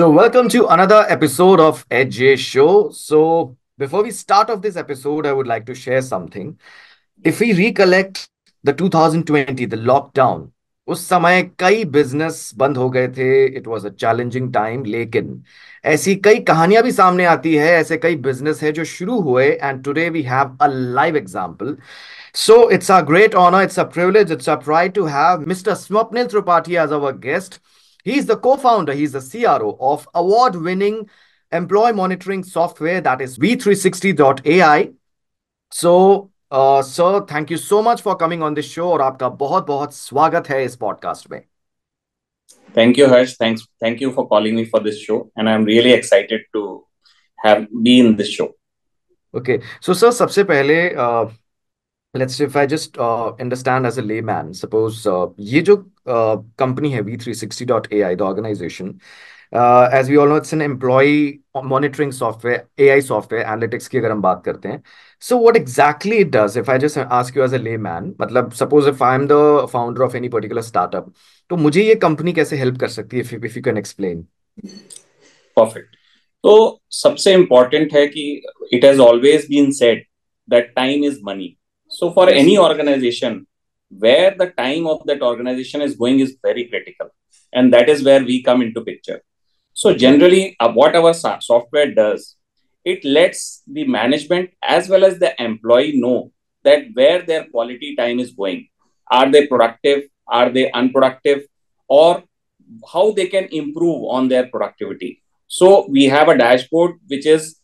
So, welcome to another episode of HJ Show. So, before we start off this episode, I would like to share something. If we recollect the 2020, the lockdown, उस समय कई business बंद हो गए थे it was a challenging time लेकिन ऐसी कई कहानियां भी सामने आती है ऐसे कई बिजनेस है जो शुरू हुए and today we have a live example so it's a great honour it's a privilege it's a pride to have mister Swapnil Tripathi as our guest He's the co-founder, he's the CRO of award-winning employee monitoring software that is We360.ai. So, uh, sir, thank you so much for coming on this show और आपका बहुत बहुत स्वागत है इस podcast में. Thank you, Harsh. Thanks. Thank you for calling me for this show, and I'm really excited to have be in this show. Okay. So, sir, सबसे पहले uh, let's if I just understand as a layman suppose ये जो company है we three sixty dot A I the organisation as we all know it's an employee monitoring software A I software analytics की अगर हम बात करते हैं so what exactly it does if I just ask you as a layman मतलब suppose if I am the founder of any particular startup तो मुझे ये कंपनी कैसे हेल्प कर सकती है if you can explain perfect तो सबसे इंपॉर्टेंट है कि it has always been said that time is money So for any organization, where the time of that organization is going is very critical, and that is where we come into picture. So generally, uh, what our so- software does, it lets the management as well as the employee know that where their quality time is going. Are they productive? Are they unproductive? Or how they can improve on their productivity. So we have a dashboard which is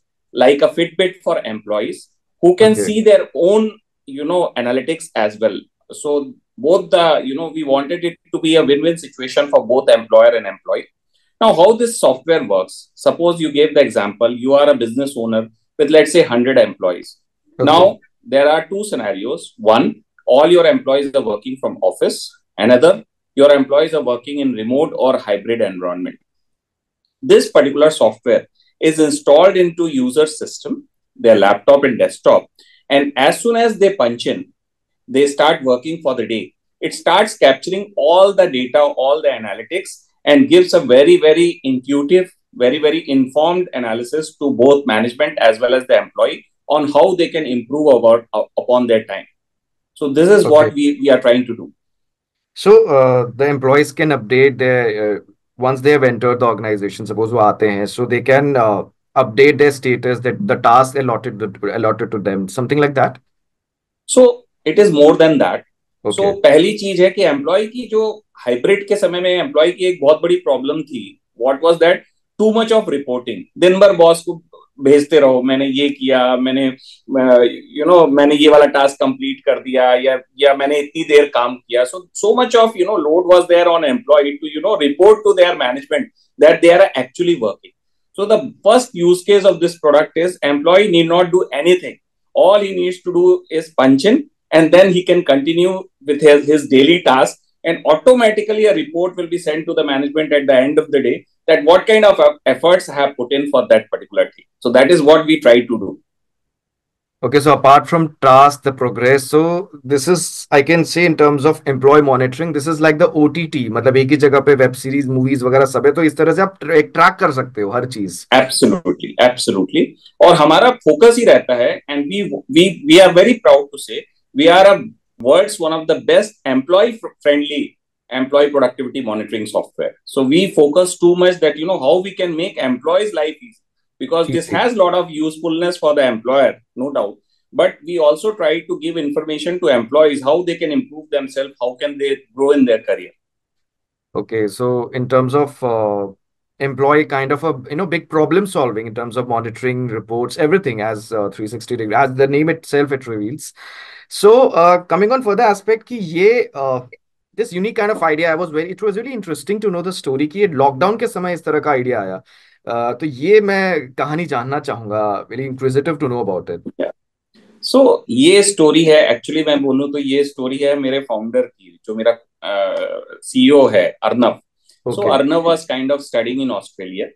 like a Fitbit for employees who can Okay. see their own you know analytics as well. So both the you know we wanted it to be a win-win situation for both employer and employee. Now how this software works suppose you gave the example you are a business owner with let's say 100 employees. Okay. now there are two scenarios. One all your employees are working from office. Another your employees are working in remote or hybrid environment. This particular software is installed into user system their laptop and desktop and as soon as they punch in they start working for the day it starts capturing all the data all the analytics and gives a very very intuitive very very informed analysis to both management as well as the employee on how they can improve about uh, upon their time so this is what Okay. we, we are trying to do So uh, the employees can update their uh, once they have entered the organization. Suppose वो आते हैं, so they can uh, update their status that the task allotted allotted to them, something like that. so it is more than that. Okay. So पहली चीज़ है कि employ की जो hybrid के समय में एम्प्लॉय की एक बहुत बड़ी प्रॉब्लम थी what was that too much of reporting दिन भर बॉस को भेजते रहो मैंने ये किया मैंने यू नो मैंने ये वाला टास्क कंप्लीट कर दिया या या मैंने इतनी देर काम किया। So so much of you know load was there on employee to you know report to their management that they are actually working so the first use case of this product is employee need not do anything. All he needs to do is punch in and then he can continue with his, his daily task. And automatically a report will be sent to the management at the end of the day that what kind of efforts have put in for that particular thing. So that is what we try to do Okay, so apart from task, the progress, so this is, I can say in terms of employee monitoring, this is like the OTT, मतलब एक ही जगह पे web series movies वगैरह सब है तो इस तरह से आप ट्रैक ट्रैक कर सकते हो हर चीज absolutely absolutely और हमारा फोकस ही रहता है and we we we are very proud to say we are a world's one of the best employee friendly employee productivity monitoring software so we focus too much that you know how we can make employees life easy because this has a lot of usefulness for the employer, no doubt. But we also try to give information to employees how they can improve themselves, how can they grow in their career. Okay, so in terms of uh, employee kind of a you know big problem solving in terms of monitoring reports, everything as uh, 360 degree as the name itself it reveals. So uh, coming on further aspect, ki ye, uh, this unique kind of idea I was very it was really interesting to know the story ki lockdown ke samay is tarah ka idea aaya. Uh, तो ये मैं कहानी जानना चाहूँगा very inquisitive to know about it. सो ये story है actually मैं बोलूँ तो ये स्टोरी है मेरे फाउंडर की जो मेरा सीईओ है Arnav so. Arnav was kind of studying in Australia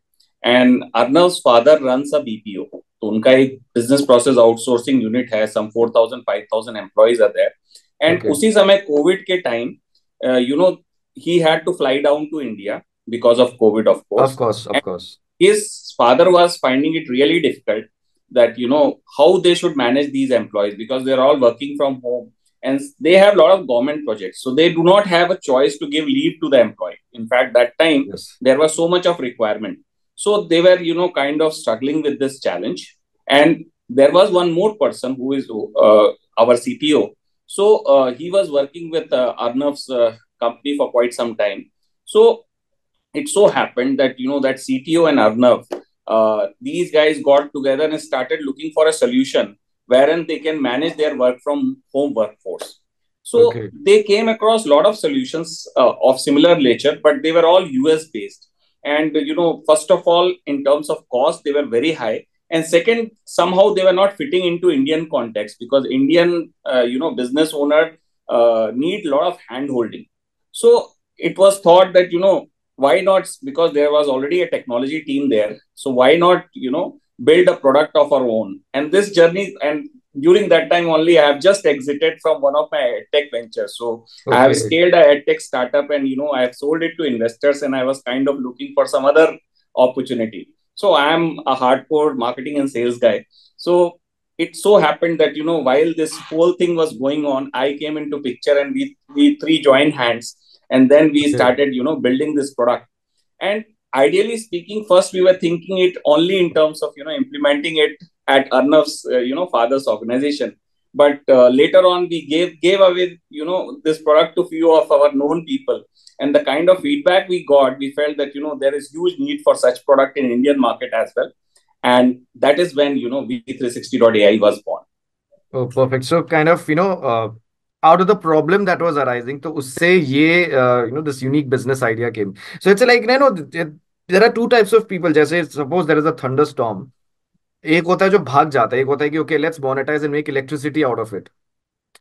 and Arnav's father runs a BPO तो उनका एक बिज़नेस प्रोसेस आउटसोर्सिंग यूनिट है some 4000 5000 employees are there and. उसी समय कोविड के time you know he had to fly down to India because of COVID, of course. Of course, of And course. His father was finding it really difficult that, you know, how they should manage these employees because they're all working from home and they have a lot of government projects. So they do not have a choice to give leave to the employee. In fact, that time Yes. there was so much of requirement. So they were, you know, kind of struggling with this challenge. And there was one more person who is uh, our cpo So uh, he was working with uh, Arnav's uh, company for quite some time. So it so happened that you know that CTO and Arnav, uh, these guys got together and started looking for a solution wherein they can manage their work from home workforce. So Okay. they came across a lot of solutions uh, of similar nature, but they were all US based. And you know, first of all, in terms of cost, they were very high. And second, somehow they were not fitting into Indian context because Indian, uh, you know, business owner uh, need a lot of hand holding. So it was thought that you know why not because there was already a technology team there so why not you know build a product of our own? And this journey and during that time only i have just exited from one of my tech ventures. So i have scaled a tech startup and you know i have sold it to investors and i was kind of looking for some other opportunity. So i am a hardcore marketing and sales guy. So it so happened that you know while this whole thing was going on i came into picture and we we three joined hands and then we started you know building this product. And ideally speaking first we were thinking it only in terms of you know implementing it at arnav's uh, you know father's organization. But uh, later on we gave gave away you know this product to few of our known people. And the kind of feedback we got we felt that you know there is huge need for such product in indian market as well. And that is when you know We360.ai was born. Oh, perfect. So kind of, you know, uh, out of the problem that was arising, तो उससे ये, uh, you know, this unique business idea came. So it's like, you know, th- there are two types of people. जैसे suppose there is a thunderstorm. एक होता है जो भाग जाता है एक होता है कि okay let's monetize and make electricity out of it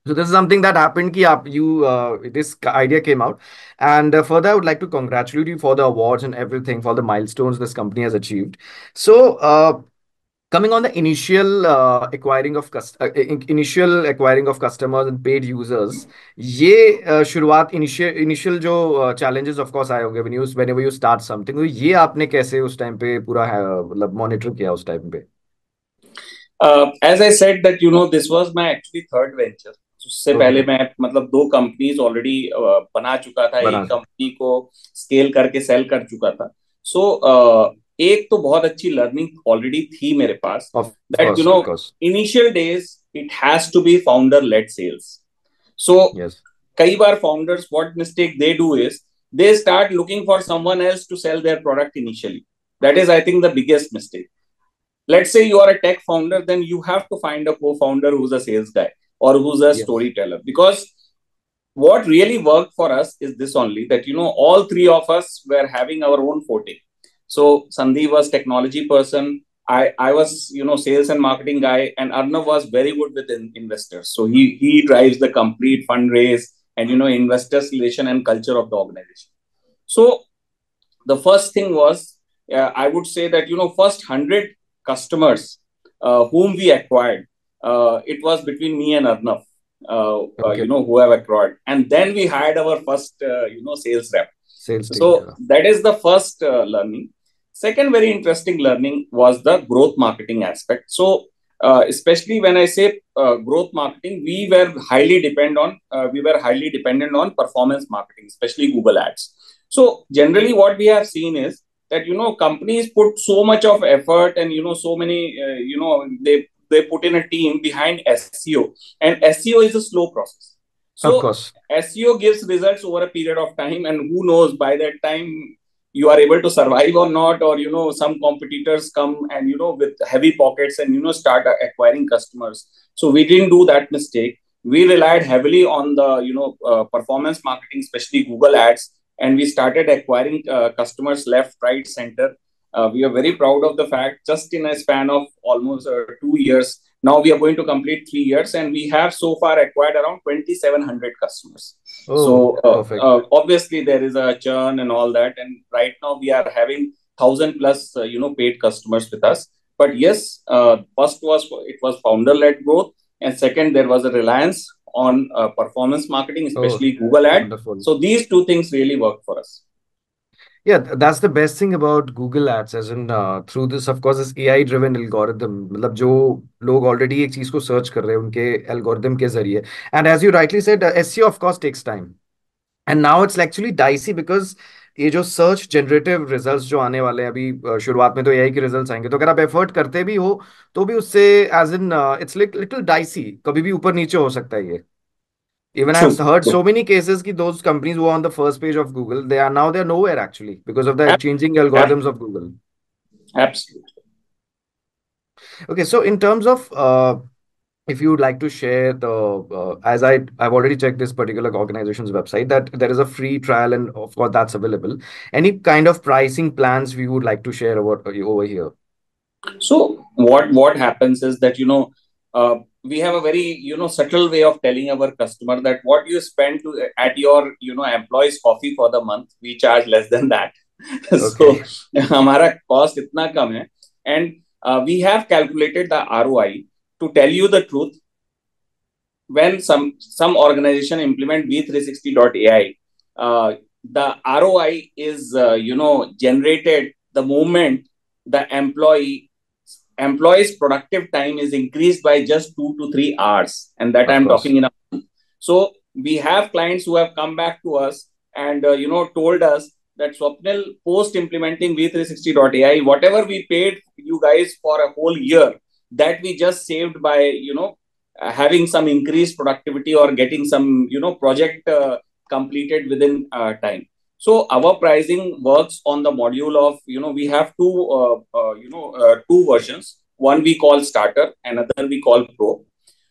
so this is something that happened ki aap, you uh, this idea came out and uh, further i would like to congratulate you for the awards and everything for the milestones this company has achieved so uh, coming on the initial uh, acquiring of uh, initial acquiring of customers and paid users ये uh, शुरुआत initial initial जो uh, challenges of course आए होंगे when you whenever you start something तो ये आपने कैसे उस टाइम पे पूरा uh, मतलब मॉनिटर किया उस टाइम पे uh, as I said that you know this was my actually third venture उससे Okay. पहले मैं मतलब दो कंपनीज़ ऑलरेडी बना चुका था बना एक कंपनी को स्केल करके सेल कर चुका था सो एक तो बहुत अच्छी लर्निंग ऑलरेडी थी मेरे पास। That you know initial days it has to be founder led sales so कई बार founders what mistake they do is they start looking for someone else to sell their product initially that is I think the biggest mistake let say you are a tech founder then you have to find a cofounder who is a sales guy और who is a storyteller because what really work for us is this only that you know all three of us we are having our own फोर्टिंग so sandeep was technology person. I i was you know sales and marketing guy and arnav was very good with in- investors. So he he drives the complete fundraise and you know investors relation and culture of the organization. So the first thing was uh, i would say that you know first 100 customers uh, whom we acquired uh, it was between me and arnav uh, uh, Okay. you know who have acquired. And then we hired our first uh, you know sales rep. Sales team so yeah. that is the first uh, learning second very interesting learning was the growth marketing aspect. So uh, especially when i say uh, growth marketing we were highly depend on uh, we were highly dependent on performance marketing especially google ads. So generally what we have seen is that you know companies put so much of effort and you know so many uh, you know they they put in a team behind seo and seo is a slow process. So of course SEO gives results over a period of time, and who knows by that time you are able to survive or not, or you know some competitors come and you know with heavy pockets and you know start acquiring customers. So we didn't do that mistake. We relied heavily on the you know uh, performance marketing, especially Google Ads, and we started acquiring uh, customers left, right, center. Uh, we are very proud of the fact just in a span of almost uh, two years now we are going to complete three years and we have so far acquired around 2700 customers. Oh so uh, uh, obviously there is a churn and all that and right now we are having 1000 plus uh, you know paid customers with us. But yes uh, first was it was founder led growth and second there was a reliance on uh, performance marketing oh especially google ad wonderful. So these two things really worked for us Yeah, that's the best thing about Google Ads, as in uh, through this, of course, this AI driven algorithm. मतलब जो लोग already एक चीज़ को search कर रहे हैं उनके algorithm के ज़रिए. And as you rightly said, uh, SEO of course takes time. And now it's actually dicey because ये जो सर्च जनरेटिव रिजल्ट्स जो आने वाले हैं अभी शुरुआत में तो एआई के रिजल्ट्स आएँगे तो अगर आप एफर्ट करते भी हो तो भी उससे as in it's little dicey कभी भी ऊपर नीचे हो सकता है ये Even I've heard so many cases that those companies who are on the first page of Google, they are now they're nowhere actually because of the changing algorithms of Google. Absolutely. Okay, so in terms of uh, if you would like to share the uh, as I I've already checked this particular organization's website that there is a free trial and of course that's available. Any kind of pricing plans we would like to share over over here? So what what happens is that you know uh, we have a very you know subtle way of telling our customer that what you spend to at your you know employees coffee for the month we charge less than that. So cost इतना कम है and uh, we have calculated the ROI to tell you the truth when some some organization implement We360.ai uh, the ROI is uh, you know generated the moment the employee employees productive time is increased by just 2 to 3 hours and that of i'm course. talking in a month so we have clients who have come back to us and uh, you know told us that Swapnil post implementing We360.ai whatever we paid you guys for a whole year that we just saved by you know having some increased productivity or getting some you know project uh, completed within uh, time so our pricing works on the module of, you know, we have two, uh, uh, you know, uh, two versions. One we call starter, another we call pro.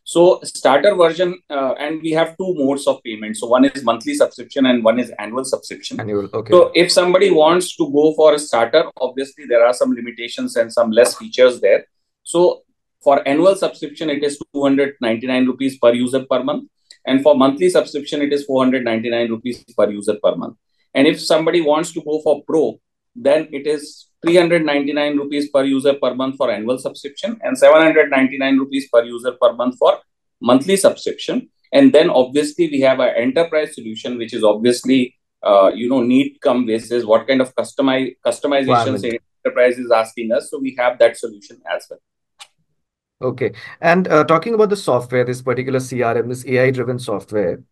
So starter version, uh, and we have two modes of payment. So one is monthly subscription and one is annual subscription. Annual, okay. So if somebody wants to go for a starter, obviously there are some limitations and some less features there. So for annual subscription, it is 299 rupees per user per month. And for monthly subscription, it is 499 rupees per user per month. And if somebody wants to go for Pro, then it is 399 rupees per user per month for annual subscription and 799 rupees per user per month for monthly subscription. And then obviously we have an enterprise solution, which is obviously uh, you know need come basis what kind of customize customizations wow. enterprise is asking us. So we have that solution as well. Okay. And uh, talking about the software, this particular CRM, this AI driven software,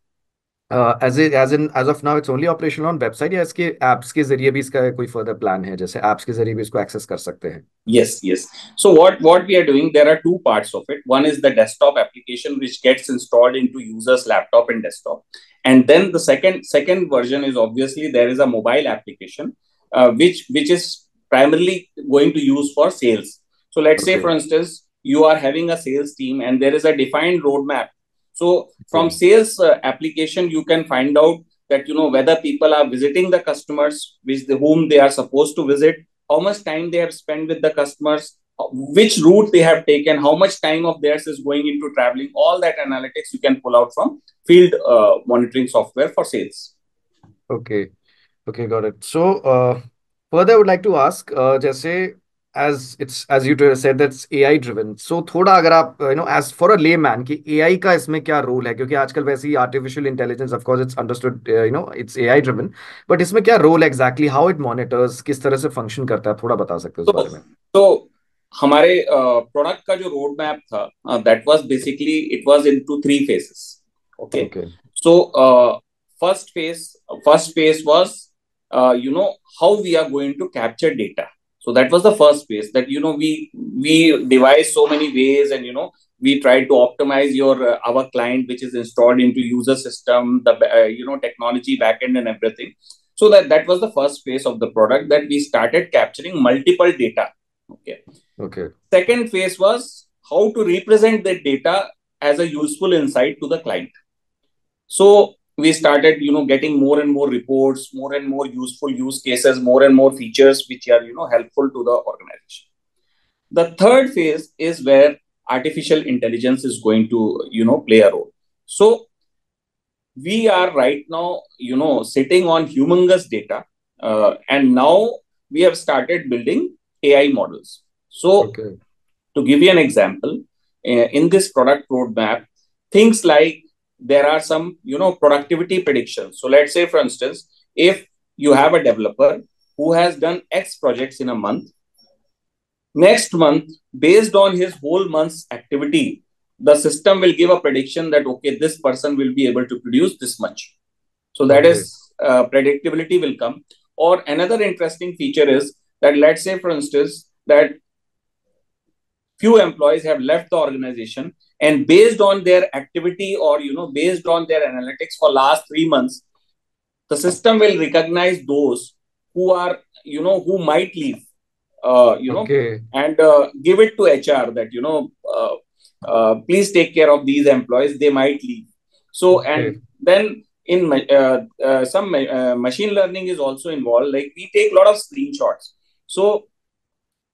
as as in as of now it's only operational on website या इसके apps के जरिए भी इसका कोई further plan है जैसे apps के जरिए भी इसको एक्सेस कर सकते हैं yes yes so what what we are doing there are two parts of it one is the desktop application which gets installed into users laptop and desktop and then the second second version is obviously there is a mobile application uh, which which is primarily going to use for sales so let's okay. say for instance you are having a sales team and there is a defined roadmap so from sales uh, application, you can find out that you know whether people are visiting the customers which the, whom they are supposed to visit, how much time they have spent with the customers, which route they have taken, how much time of theirs is going into traveling. All that analytics you can pull out from field uh, monitoring software for sales. Okay, okay, got it. So uh, further, I would like to ask, uh, say as it's as you said that's AI driven so थोड़ा अगर आप you know as for a layman कि AI का इसमें क्या role है? क्योंकि आजकल वैसे ही artificial intelligence of course it's understood you know it's AI driven but इसमें क्या role exactly how it monitors किस तरह से फ़ंक्शन करता है? थोड़ा बता सकते हो तो, इस बारे में। तो हमारे प्रोडक्ट uh, का जो रोड मैप था that was basically it was into three phases okay so first phase first phase was you know how we are going to capture data so that was the first phase that you know we we devised so many ways and you know we tried to optimize your uh, our client which is installed into user system the uh, you know technology backend and everything. So that that was the first phase of the product that we started capturing multiple data. Okay. Okay. Second phase was how to represent that data as a useful insight to the client. So we started you know getting more and more reports more and more useful use cases more and more features which are you know helpful to the organization. The third phase is where artificial intelligence is going to you know play a role. So we are right now you know sitting on humongous data uh, and now we have started building ai models. So okay. to give you an example uh, in this product roadmap things like there are some you know productivity predictions so let's say for instance if you have a developer who has done X projects in a month. Next month, based on his whole month's activity, the system will give a prediction that, okay, this person will be able to produce this much. So that okay. is uh, predictability will come. Or another interesting feature is that let's say, for instance, that few employees have left the organization and based on their activity or you know based on their analytics for last three months the system will recognize those who are you know who might leave uh, you know okay. and uh, give it to hr that you know uh, uh, please take care of these employees they might leave so okay. and then in uh, uh, some machine learning is also involved like we take a lot of screenshots so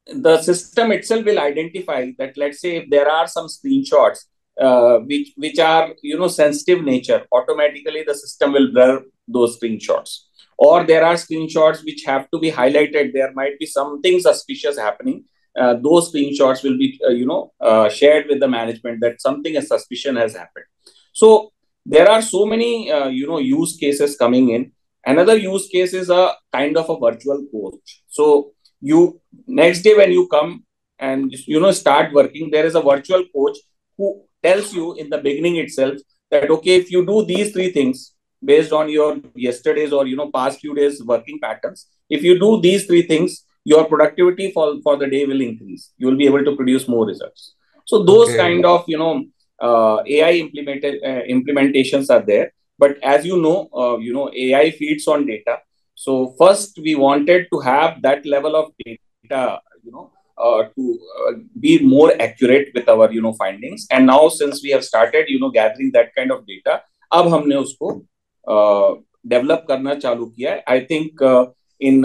the system itself will identify that let's say if there are some screenshots uh, which which are you know sensitive nature automatically the system will blur those screenshots. Or there are screenshots which have to be highlighted. There might be something suspicious happening. Uh, those screenshots will be uh, you know uh, shared with the management that something a suspicion has happened. So there are so many uh, you know use cases coming in. Another use case is a kind of a virtual coach. So you next day when you come and you know start working there is a virtual coach who tells you in the beginning itself that okay if you do these three things based on your yesterday's or you know past few days working patterns if you do these three things your productivity for, for the day will increase. You will be able to produce more results. So those okay. kind of you know uh, ai implemented uh, implementations are there. But as you know uh, you know ai feeds on data so first, we wanted to have that level of data, you know, uh, to uh, be more accurate with our, you know, findings. And now, since we have started, you know, gathering that kind of data, अब हमने उसको develop करना चालू किया है I think in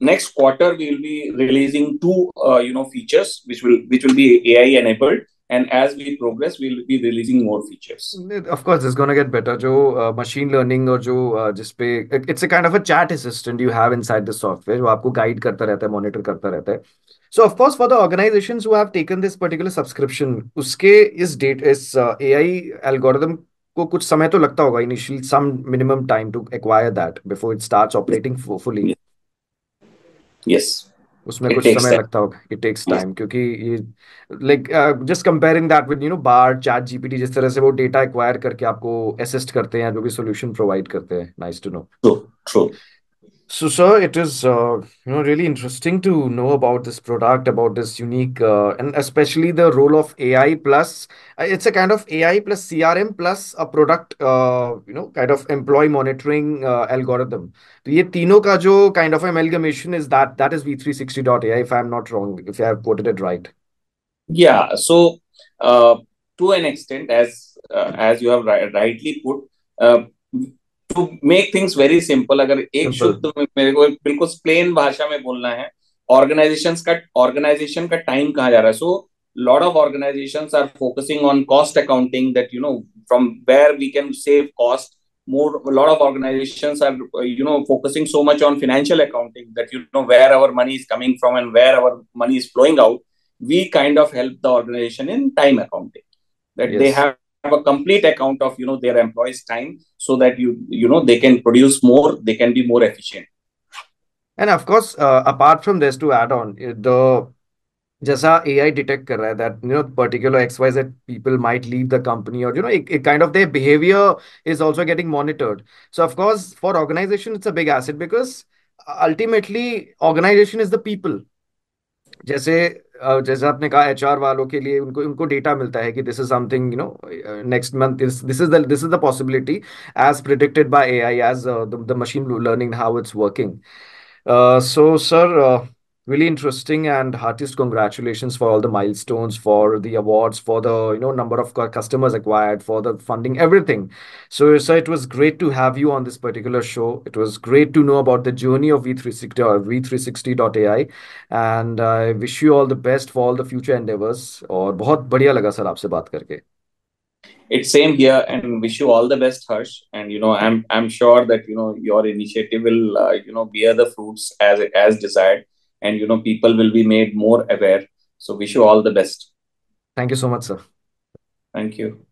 next quarter we will be releasing two uh, you know features which will which will be ai enabled and as we progress we'll be releasing more features of course it's going to get better jo uh, machine learning or jo uh, जिस पे it's a kind of a chat assistant you have inside the software जो आपको guide करता रहता है monitor करता रहता है so of course for the organizations who have taken this particular subscription उसके इस date इस uh, AI algorithm को कुछ समय तो लगता होगा initially some minimum time to acquire that before it starts operating fully yes उसमें it कुछ समय time. लगता होगा इट टेक्स टाइम क्योंकि ये like just comparing that with you know Bard ChatGPT जिस तरह से वो डेटा एक्वायर करके आपको असिस्ट करते हैं जो भी सॉल्यूशन प्रोवाइड करते हैं. Nice to know true true So, sir, it is uh, you know really interesting to know about this product, about this unique, uh, and especially the role of AI plus. Uh, it's a kind of AI plus CRM plus a product, uh, you know, kind of employee monitoring uh, algorithm. So, ये तीनों का kind of amalgamation is that that is We360.ai if I'm not wrong, if I have quoted it right. Yeah. So uh, to an extent, as uh, as you have ri rightly put. Uh, to make things very simple अगर एक शुद्ध मेरे को बिल्कुल plane भाषा में बोलना है ऑर्गेनाइजेशन का ऑर्गेनाइजेशन का टाइम कहा जा रहा है सो lot of organizations are focusing on cost accounting that you know from where we can save cost more a lot of organizations are you know focusing so much on financial accounting that you know where our money is coming from and where our money is flowing out we kind of help the organization in time accounting that yes. they have have a complete account of you know their employees time so that you you know they can produce more they can be more efficient and of course uh, apart from this to add on the जैसा AI detect कर रहा है that you know particular XYZ people might leave the company or you know it, it kind of their behavior is also getting monitored. So of course for organization it's a big asset because ultimately organization is the people. जैसे जैसे आपने कहा HR वालों के लिए उनको उनको data मिलता है कि this is something you know next month this is the this is the possibility as predicted by A I as the machine learning how it's working so sir really interesting and heartiest congratulations for all the milestones for the awards for the you know number of customers acquired for the funding everything. So, so it was great to have you on this particular show. It was great to know about the journey of We360 uh, We360.ai and i wish you all the best for all the future endeavors. Or bahut badhiya laga sir aapse baat karke it's same here and wish you all the best harsh. And you know i'm i'm sure that you know your initiative will uh, you know bear the fruits as as desired and you know people will be made more aware. So wish you all the best. Thank you so much sir. Thank you